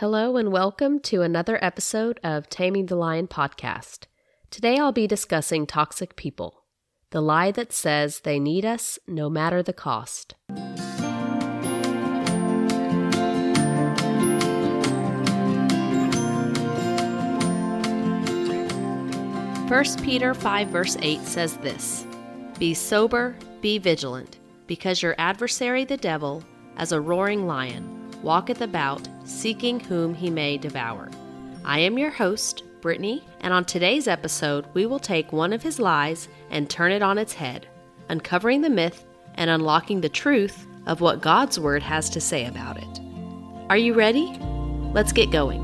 Hello, and welcome to another episode of Taming the Lyin' podcast. Today I'll be discussing toxic people, the lie that says they need us no matter the cost. 1 Peter 5, verse 8 says this Be sober, be vigilant, because your adversary the devil, as a roaring lion, walketh about, seeking whom he may devour. I am your host, Brittany, and on today's episode, we will take one of his lies and turn it on its head, uncovering the myth and unlocking the truth of what God's Word has to say about it. Are you ready? Let's get going.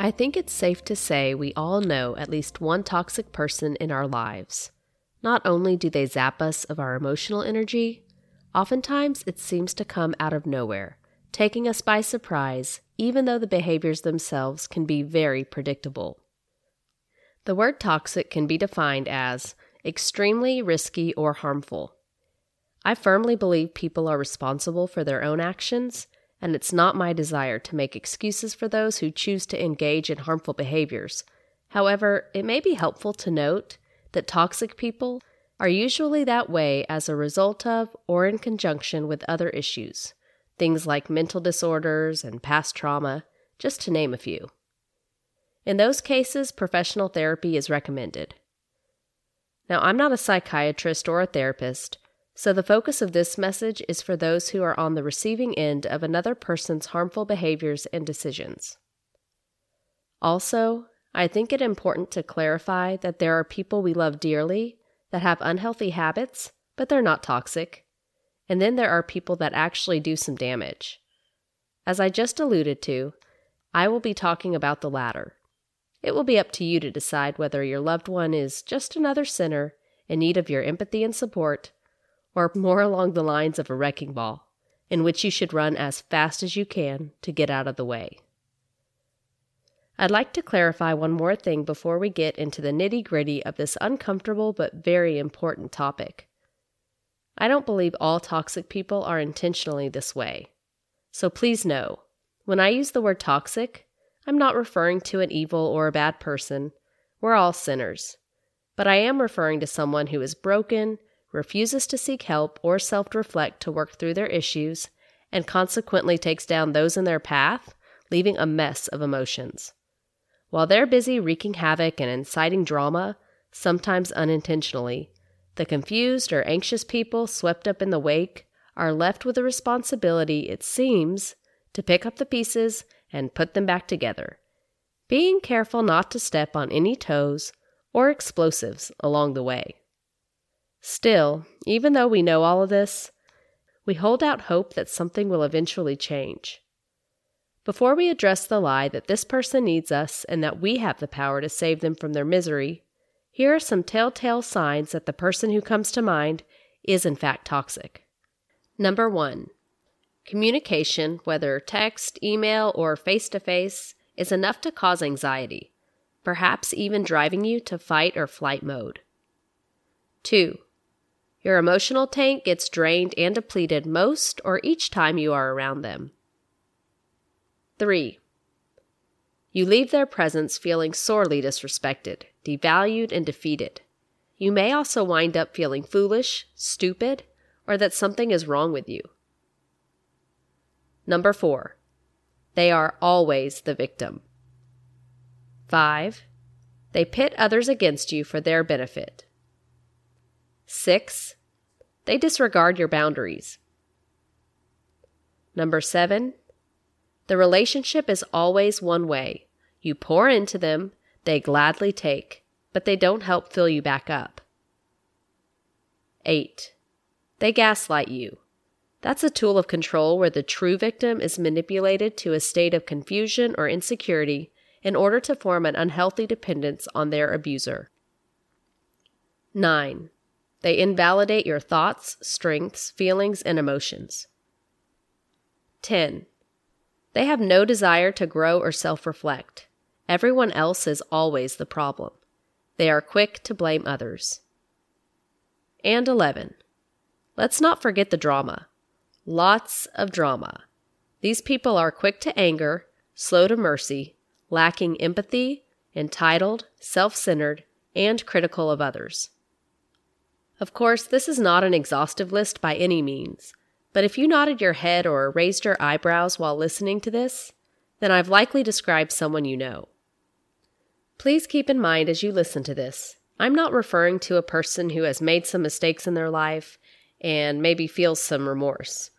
I think it's safe to say we all know at least one toxic person in our lives. Not only do they zap us of our emotional energy, oftentimes it seems to come out of nowhere, taking us by surprise, even though the behaviors themselves can be very predictable. The word toxic can be defined as extremely risky or harmful. I firmly believe people are responsible for their own actions and it's not my desire to make excuses for those who choose to engage in harmful behaviors. However, it may be helpful to note that toxic people are usually that way as a result of or in conjunction with other issues, things like mental disorders and past trauma, just to name a few. In those cases, professional therapy is recommended. Now, I'm not a psychiatrist or a therapist, so, the focus of this message is for those who are on the receiving end of another person's harmful behaviors and decisions. Also, I think it important to clarify that there are people we love dearly that have unhealthy habits, but they're not toxic. And then there are people that actually do some damage. As I just alluded to, I will be talking about the latter. It will be up to you to decide whether your loved one is just another sinner in need of your empathy and support or more along the lines of a wrecking ball, in which you should run as fast as you can to get out of the way. I'd like to clarify one more thing before we get into the nitty gritty of this uncomfortable but very important topic. I don't believe all toxic people are intentionally this way. So please know, when I use the word toxic, I'm not referring to an evil or a bad person. We're all sinners. But I am referring to someone who is broken, refuses to seek help or self reflect to work through their issues, and consequently takes down those in their path, leaving a mess of emotions. While they're busy wreaking havoc and inciting drama, sometimes unintentionally, the confused or anxious people swept up in the wake are left with the responsibility, it seems, to pick up the pieces and put them back together, being careful not to step on any toes or explosives along the way. Still, even though we know all of this, we hold out hope that something will eventually change. Before we address the lie that this person needs us and that we have the power to save them from their misery, here are some telltale signs that the person who comes to mind is in fact toxic. Number one, communication, whether text, email, or face to face, is enough to cause anxiety, perhaps even driving you to fight or flight mode. Two, your emotional tank gets drained and depleted most or each time you are around them. 3. You leave their presence feeling sorely disrespected, devalued, and defeated. You may also wind up feeling foolish, stupid, or that something is wrong with you. Number 4. They are always the victim. 5. They pit others against you for their benefit. Six, they disregard your boundaries. Number seven, the relationship is always one way. You pour into them, they gladly take, but they don't help fill you back up. 8. They gaslight you. That's a tool of control where the true victim is manipulated to a state of confusion or insecurity in order to form an unhealthy dependence on their abuser. 9. They invalidate your thoughts, strengths, feelings, and emotions. 10. They have no desire to grow or self reflect. Everyone else is always the problem. They are quick to blame others. And 11. let's not forget the drama. Lots of drama. These people are quick to anger, slow to mercy, lacking empathy, entitled, self centered, and critical of others. Of course, this is not an exhaustive list by any means, but if you nodded your head or raised your eyebrows while listening to this, then I've likely described someone you know. Please keep in mind as you listen to this, I'm not referring to a person who has made some mistakes in their life and maybe feels some remorse.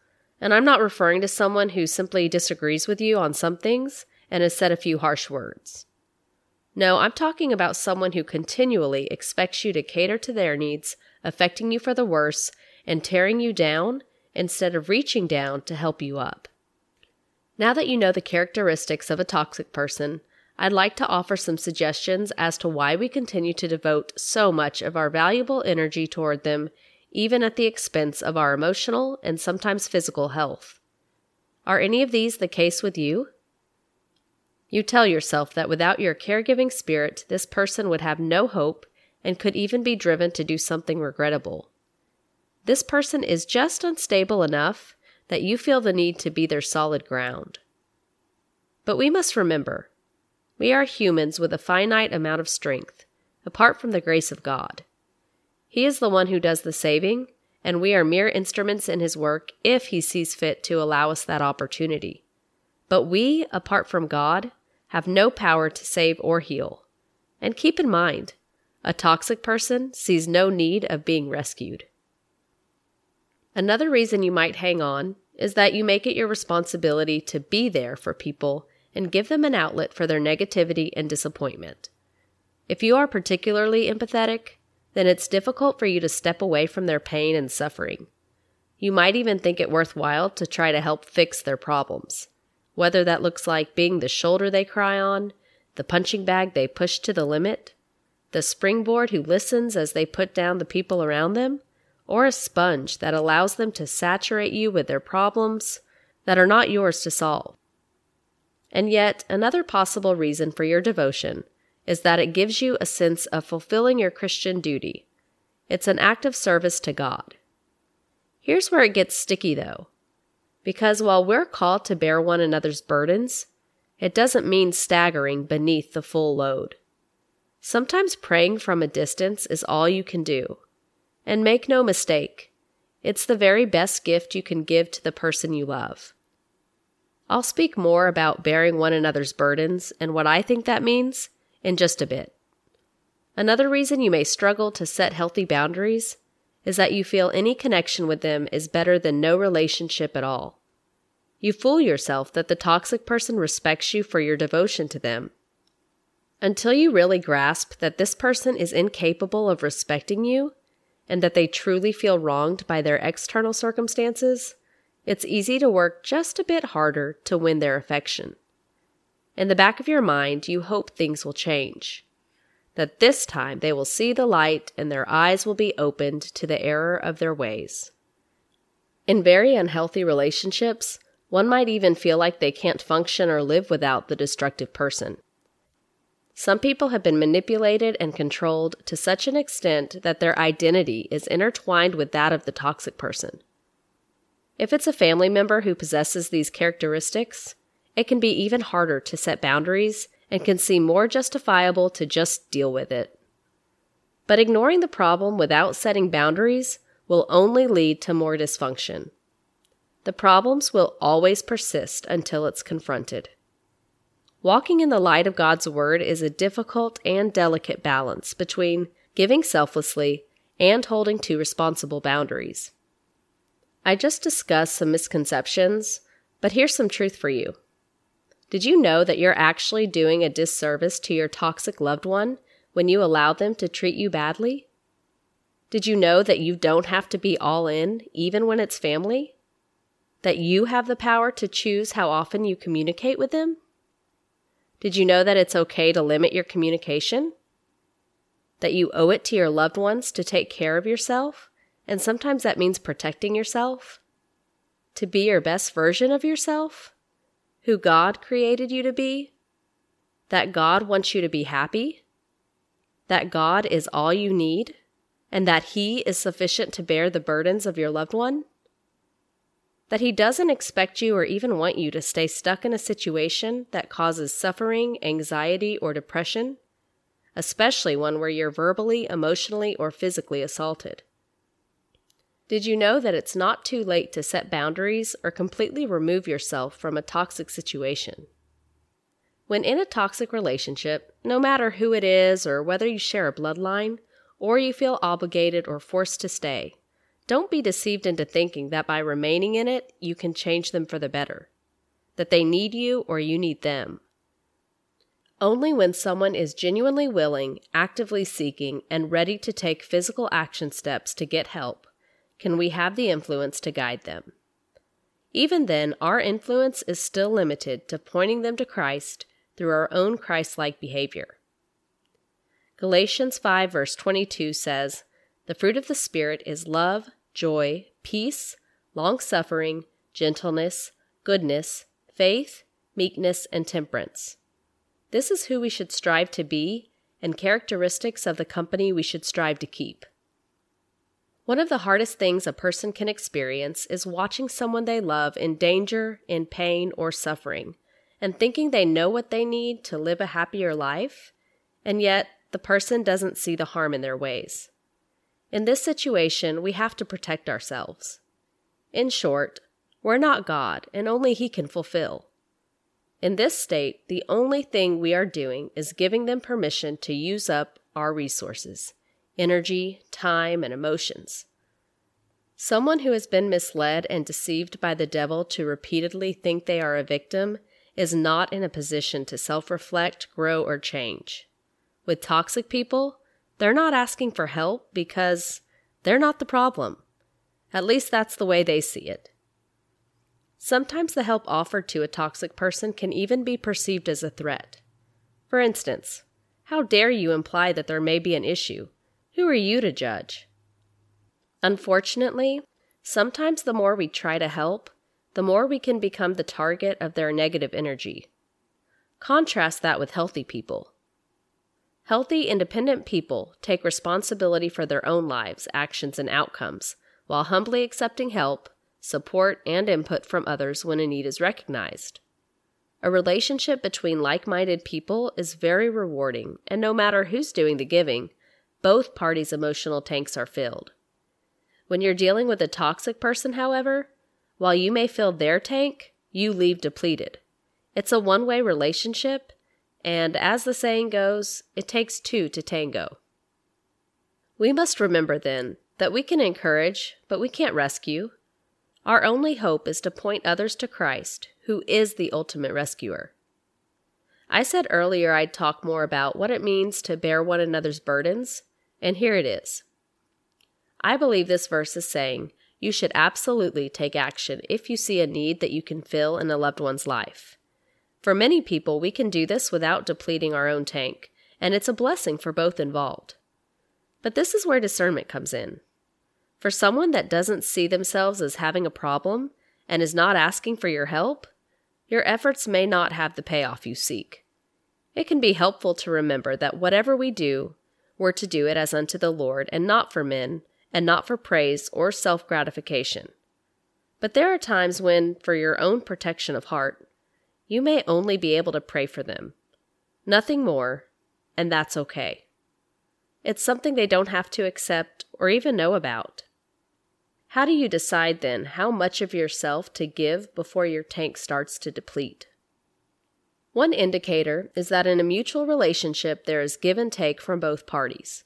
And I'm not referring to someone who simply disagrees with you on some things and has said a few harsh words. No, I'm talking about someone who continually expects you to cater to their needs, affecting you for the worse and tearing you down instead of reaching down to help you up. Now that you know the characteristics of a toxic person, I'd like to offer some suggestions as to why we continue to devote so much of our valuable energy toward them, even at the expense of our emotional and sometimes physical health. Are any of these the case with you? You tell yourself that without your caregiving spirit, this person would have no hope and could even be driven to do something regrettable. This person is just unstable enough that you feel the need to be their solid ground. But we must remember, we are humans with a finite amount of strength, apart from the grace of God. He is the one who does the saving, and we are mere instruments in His work if He sees fit to allow us that opportunity. But we, apart from God, have no power to save or heal. And keep in mind, a toxic person sees no need of being rescued. Another reason you might hang on is that you make it your responsibility to be there for people and give them an outlet for their negativity and disappointment. If you are particularly empathetic, then it's difficult for you to step away from their pain and suffering. You might even think it worthwhile to try to help fix their problems, whether that looks like being the shoulder they cry on, the punching bag they push to the limit, the springboard who listens as they put down the people around them, or a sponge that allows them to saturate you with their problems that are not yours to solve. And yet, another possible reason for your devotion is that it gives you a sense of fulfilling your Christian duty. It's an act of service to God. Here's where it gets sticky, though. Because while we're called to bear one another's burdens, it doesn't mean staggering beneath the full load. Sometimes praying from a distance is all you can do. And make no mistake, it's the very best gift you can give to the person you love. I'll speak more about bearing one another's burdens and what I think that means in just a bit. Another reason you may struggle to set healthy boundaries is that you feel any connection with them is better than no relationship at all. You fool yourself that the toxic person respects you for your devotion to them. Until you really grasp that this person is incapable of respecting you, and that they truly feel wronged by their external circumstances, it's easy to work just a bit harder to win their affection. In the back of your mind, you hope things will change. That this time they will see the light and their eyes will be opened to the error of their ways. In very unhealthy relationships, one might even feel like they can't function or live without the destructive person. Some people have been manipulated and controlled to such an extent that their identity is intertwined with that of the toxic person. If it's a family member who possesses these characteristics, it can be even harder to set boundaries and can seem more justifiable to just deal with it. But ignoring the problem without setting boundaries will only lead to more dysfunction. The problems will always persist until it's confronted. Walking in the light of God's Word is a difficult and delicate balance between giving selflessly and holding to responsible boundaries. I just discussed some misconceptions, but here's some truth for you. Did you know that you're actually doing a disservice to your toxic loved one when you allow them to treat you badly? Did you know that you don't have to be all in, even when it's family? That you have the power to choose how often you communicate with them? Did you know that it's okay to limit your communication? That you owe it to your loved ones to take care of yourself, and sometimes that means protecting yourself? To be your best version of yourself? Who God created you to be? That God wants you to be happy? That God is all you need? and that He is sufficient to bear the burdens of your loved one? That He doesn't expect you or even want you to stay stuck in a situation that causes suffering, anxiety, or depression, especially one where you're verbally, emotionally, or physically assaulted. Did you know that it's not too late to set boundaries or completely remove yourself from a toxic situation? When in a toxic relationship, no matter who it is or whether you share a bloodline, or you feel obligated or forced to stay, don't be deceived into thinking that by remaining in it, you can change them for the better, that they need you or you need them. Only when someone is genuinely willing, actively seeking, and ready to take physical action steps to get help can we have the influence to guide them. Even then, our influence is still limited to pointing them to Christ through our own Christ like behavior. Galatians 5, verse 22 says, The fruit of the Spirit is love, joy, peace, long suffering, gentleness, goodness, faith, meekness, and temperance. This is who we should strive to be and characteristics of the company we should strive to keep. One of the hardest things a person can experience is watching someone they love in danger, in pain, or suffering, and thinking they know what they need to live a happier life, and yet the person doesn't see the harm in their ways. In this situation, we have to protect ourselves. In short, we're not God, and only He can fulfill. In this state, the only thing we are doing is giving them permission to use up our resources energy, time, and emotions. Someone who has been misled and deceived by the devil to repeatedly think they are a victim is not in a position to self reflect, grow, or change. With toxic people, they're not asking for help because they're not the problem. At least that's the way they see it. Sometimes the help offered to a toxic person can even be perceived as a threat. For instance, how dare you imply that there may be an issue? Who are you to judge? Unfortunately, sometimes the more we try to help, the more we can become the target of their negative energy. Contrast that with healthy people. Healthy, independent people take responsibility for their own lives, actions, and outcomes, while humbly accepting help, support, and input from others when a need is recognized. A relationship between like minded people is very rewarding, and no matter who's doing the giving, both parties' emotional tanks are filled. When you're dealing with a toxic person, however, while you may fill their tank, you leave depleted. It's a one way relationship, and as the saying goes, it takes two to tango. We must remember then that we can encourage, but we can't rescue. Our only hope is to point others to Christ, who is the ultimate rescuer. I said earlier I'd talk more about what it means to bear one another's burdens, and here it is. I believe this verse is saying you should absolutely take action if you see a need that you can fill in a loved one's life. For many people, we can do this without depleting our own tank, and it's a blessing for both involved. But this is where discernment comes in. For someone that doesn't see themselves as having a problem and is not asking for your help, your efforts may not have the payoff you seek. It can be helpful to remember that whatever we do, we're to do it as unto the Lord and not for men, and not for praise or self gratification. But there are times when, for your own protection of heart, you may only be able to pray for them. Nothing more, and that's okay. It's something they don't have to accept or even know about. How do you decide then how much of yourself to give before your tank starts to deplete? One indicator is that in a mutual relationship there is give and take from both parties.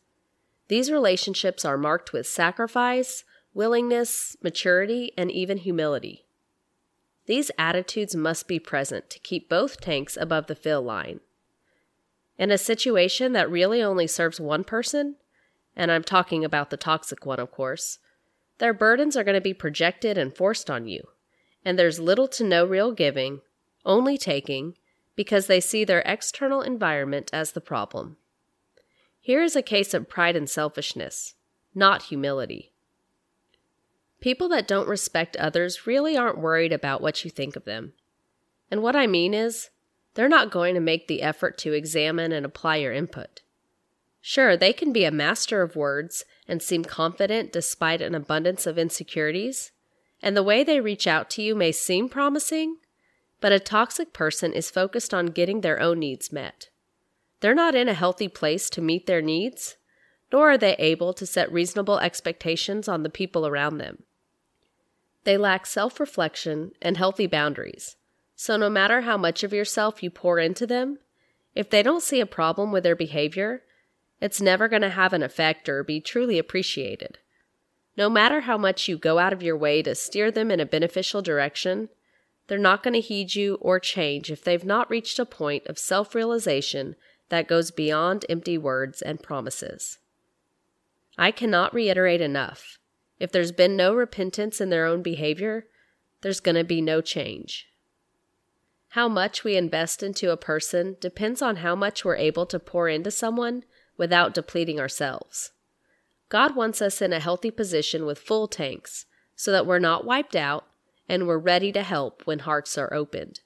These relationships are marked with sacrifice, willingness, maturity, and even humility. These attitudes must be present to keep both tanks above the fill line. In a situation that really only serves one person, and I'm talking about the toxic one, of course, their burdens are going to be projected and forced on you, and there's little to no real giving, only taking, because they see their external environment as the problem. Here is a case of pride and selfishness, not humility. People that don't respect others really aren't worried about what you think of them. And what I mean is, they're not going to make the effort to examine and apply your input. Sure, they can be a master of words and seem confident despite an abundance of insecurities, and the way they reach out to you may seem promising, but a toxic person is focused on getting their own needs met. They're not in a healthy place to meet their needs, nor are they able to set reasonable expectations on the people around them. They lack self reflection and healthy boundaries, so no matter how much of yourself you pour into them, if they don't see a problem with their behavior, it's never going to have an effect or be truly appreciated. No matter how much you go out of your way to steer them in a beneficial direction, they're not going to heed you or change if they've not reached a point of self realization that goes beyond empty words and promises. I cannot reiterate enough if there's been no repentance in their own behavior, there's going to be no change. How much we invest into a person depends on how much we're able to pour into someone without depleting ourselves. God wants us in a healthy position with full tanks so that we're not wiped out and we're ready to help when hearts are opened.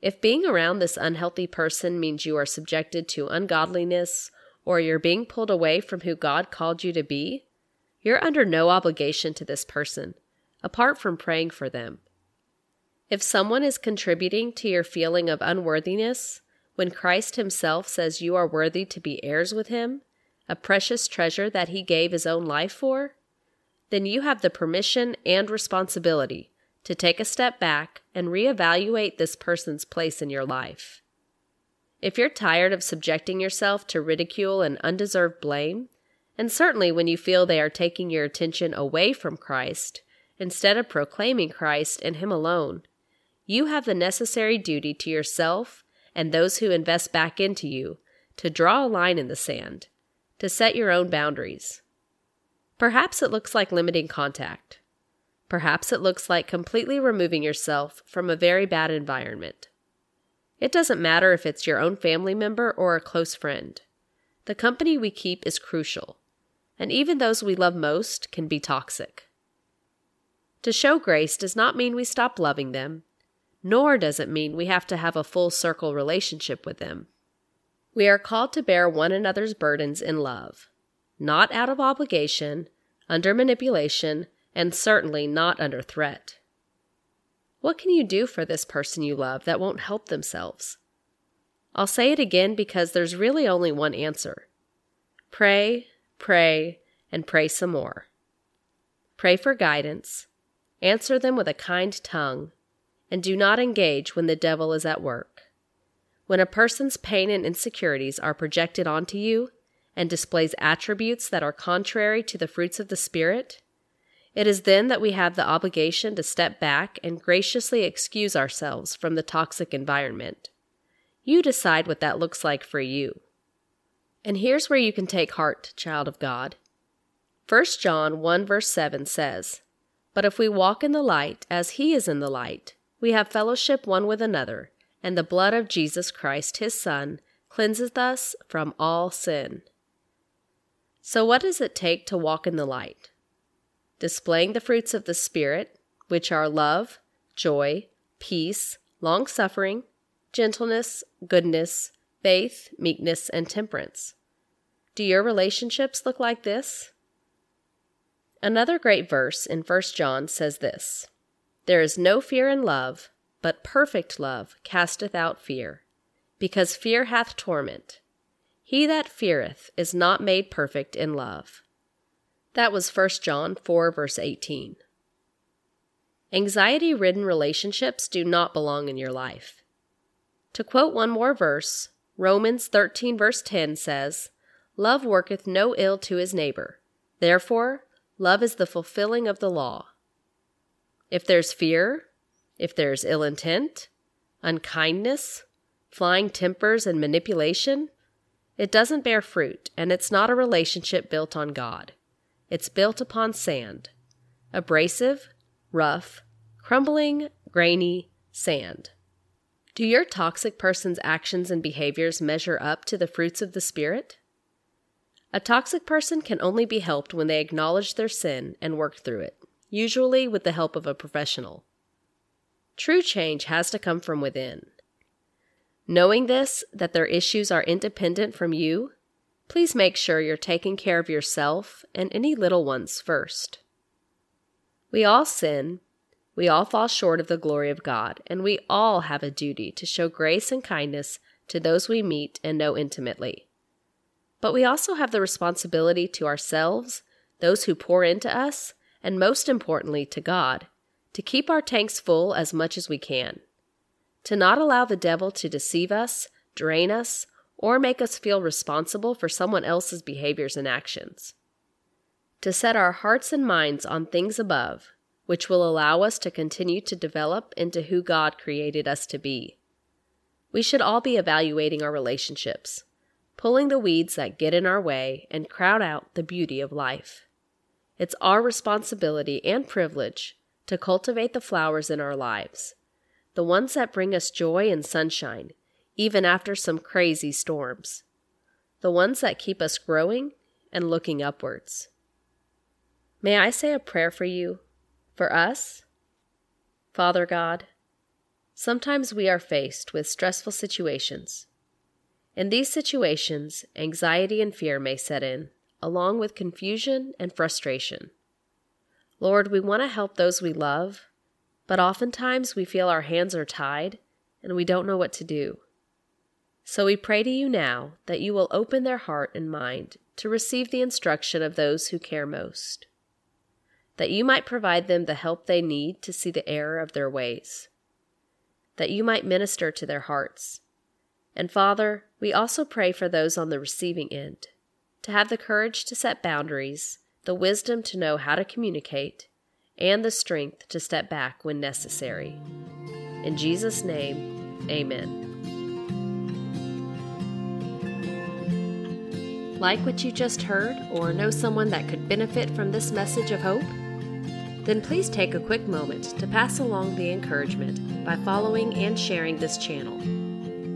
If being around this unhealthy person means you are subjected to ungodliness or you're being pulled away from who God called you to be, you're under no obligation to this person, apart from praying for them. If someone is contributing to your feeling of unworthiness, when Christ Himself says you are worthy to be heirs with Him, a precious treasure that He gave His own life for, then you have the permission and responsibility to take a step back and reevaluate this person's place in your life. If you're tired of subjecting yourself to ridicule and undeserved blame, and certainly when you feel they are taking your attention away from Christ instead of proclaiming Christ and Him alone, you have the necessary duty to yourself and those who invest back into you to draw a line in the sand, to set your own boundaries. Perhaps it looks like limiting contact. Perhaps it looks like completely removing yourself from a very bad environment. It doesn't matter if it's your own family member or a close friend. The company we keep is crucial, and even those we love most can be toxic. To show grace does not mean we stop loving them, nor does it mean we have to have a full circle relationship with them. We are called to bear one another's burdens in love, not out of obligation, under manipulation, and certainly not under threat. What can you do for this person you love that won't help themselves? I'll say it again because there's really only one answer pray, pray, and pray some more. Pray for guidance, answer them with a kind tongue, and do not engage when the devil is at work. When a person's pain and insecurities are projected onto you and displays attributes that are contrary to the fruits of the Spirit, it is then that we have the obligation to step back and graciously excuse ourselves from the toxic environment. You decide what that looks like for you. And here's where you can take heart, child of God. 1 John 1 verse 7 says, But if we walk in the light as he is in the light, we have fellowship one with another, and the blood of Jesus Christ, his Son, cleanseth us from all sin. So, what does it take to walk in the light? Displaying the fruits of the Spirit, which are love, joy, peace, long suffering, gentleness, goodness, faith, meekness, and temperance. Do your relationships look like this? Another great verse in 1 John says this there is no fear in love, but perfect love casteth out fear, because fear hath torment. He that feareth is not made perfect in love. That was 1 John 4, verse 18. Anxiety ridden relationships do not belong in your life. To quote one more verse, Romans 13, verse 10 says, Love worketh no ill to his neighbor. Therefore, love is the fulfilling of the law. If there's fear, if there's ill intent, unkindness, flying tempers, and manipulation, it doesn't bear fruit, and it's not a relationship built on God. It's built upon sand. Abrasive, rough, crumbling, grainy sand. Do your toxic person's actions and behaviors measure up to the fruits of the Spirit? A toxic person can only be helped when they acknowledge their sin and work through it usually with the help of a professional. True change has to come from within. Knowing this, that their issues are independent from you, please make sure you're taking care of yourself and any little ones first. We all sin, we all fall short of the glory of God, and we all have a duty to show grace and kindness to those we meet and know intimately. But we also have the responsibility to ourselves, those who pour into us, and most importantly to God, to keep our tanks full as much as we can. To not allow the devil to deceive us, drain us, or make us feel responsible for someone else's behaviors and actions. To set our hearts and minds on things above, which will allow us to continue to develop into who God created us to be. We should all be evaluating our relationships, pulling the weeds that get in our way and crowd out the beauty of life. It's our responsibility and privilege to cultivate the flowers in our lives, the ones that bring us joy and sunshine, even after some crazy storms, the ones that keep us growing and looking upwards. May I say a prayer for you, for us? Father God, sometimes we are faced with stressful situations. In these situations, anxiety and fear may set in along with confusion and frustration. Lord, we want to help those we love, but oftentimes we feel our hands are tied and we don't know what to do. So we pray to you now that you will open their heart and mind to receive the instruction of those who care most, that you might provide them the help they need to see the error of their ways, that you might minister to their hearts. And Father, we also pray for those on the receiving end to have the courage to set boundaries, the wisdom to know how to communicate, and the strength to step back when necessary. In Jesus' name, amen. Like what you just heard, or know someone that could benefit from this message of hope? Then please take a quick moment to pass along the encouragement by following and sharing this channel.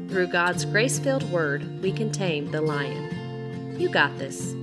Through God's grace filled word, we can tame the lion. You got this.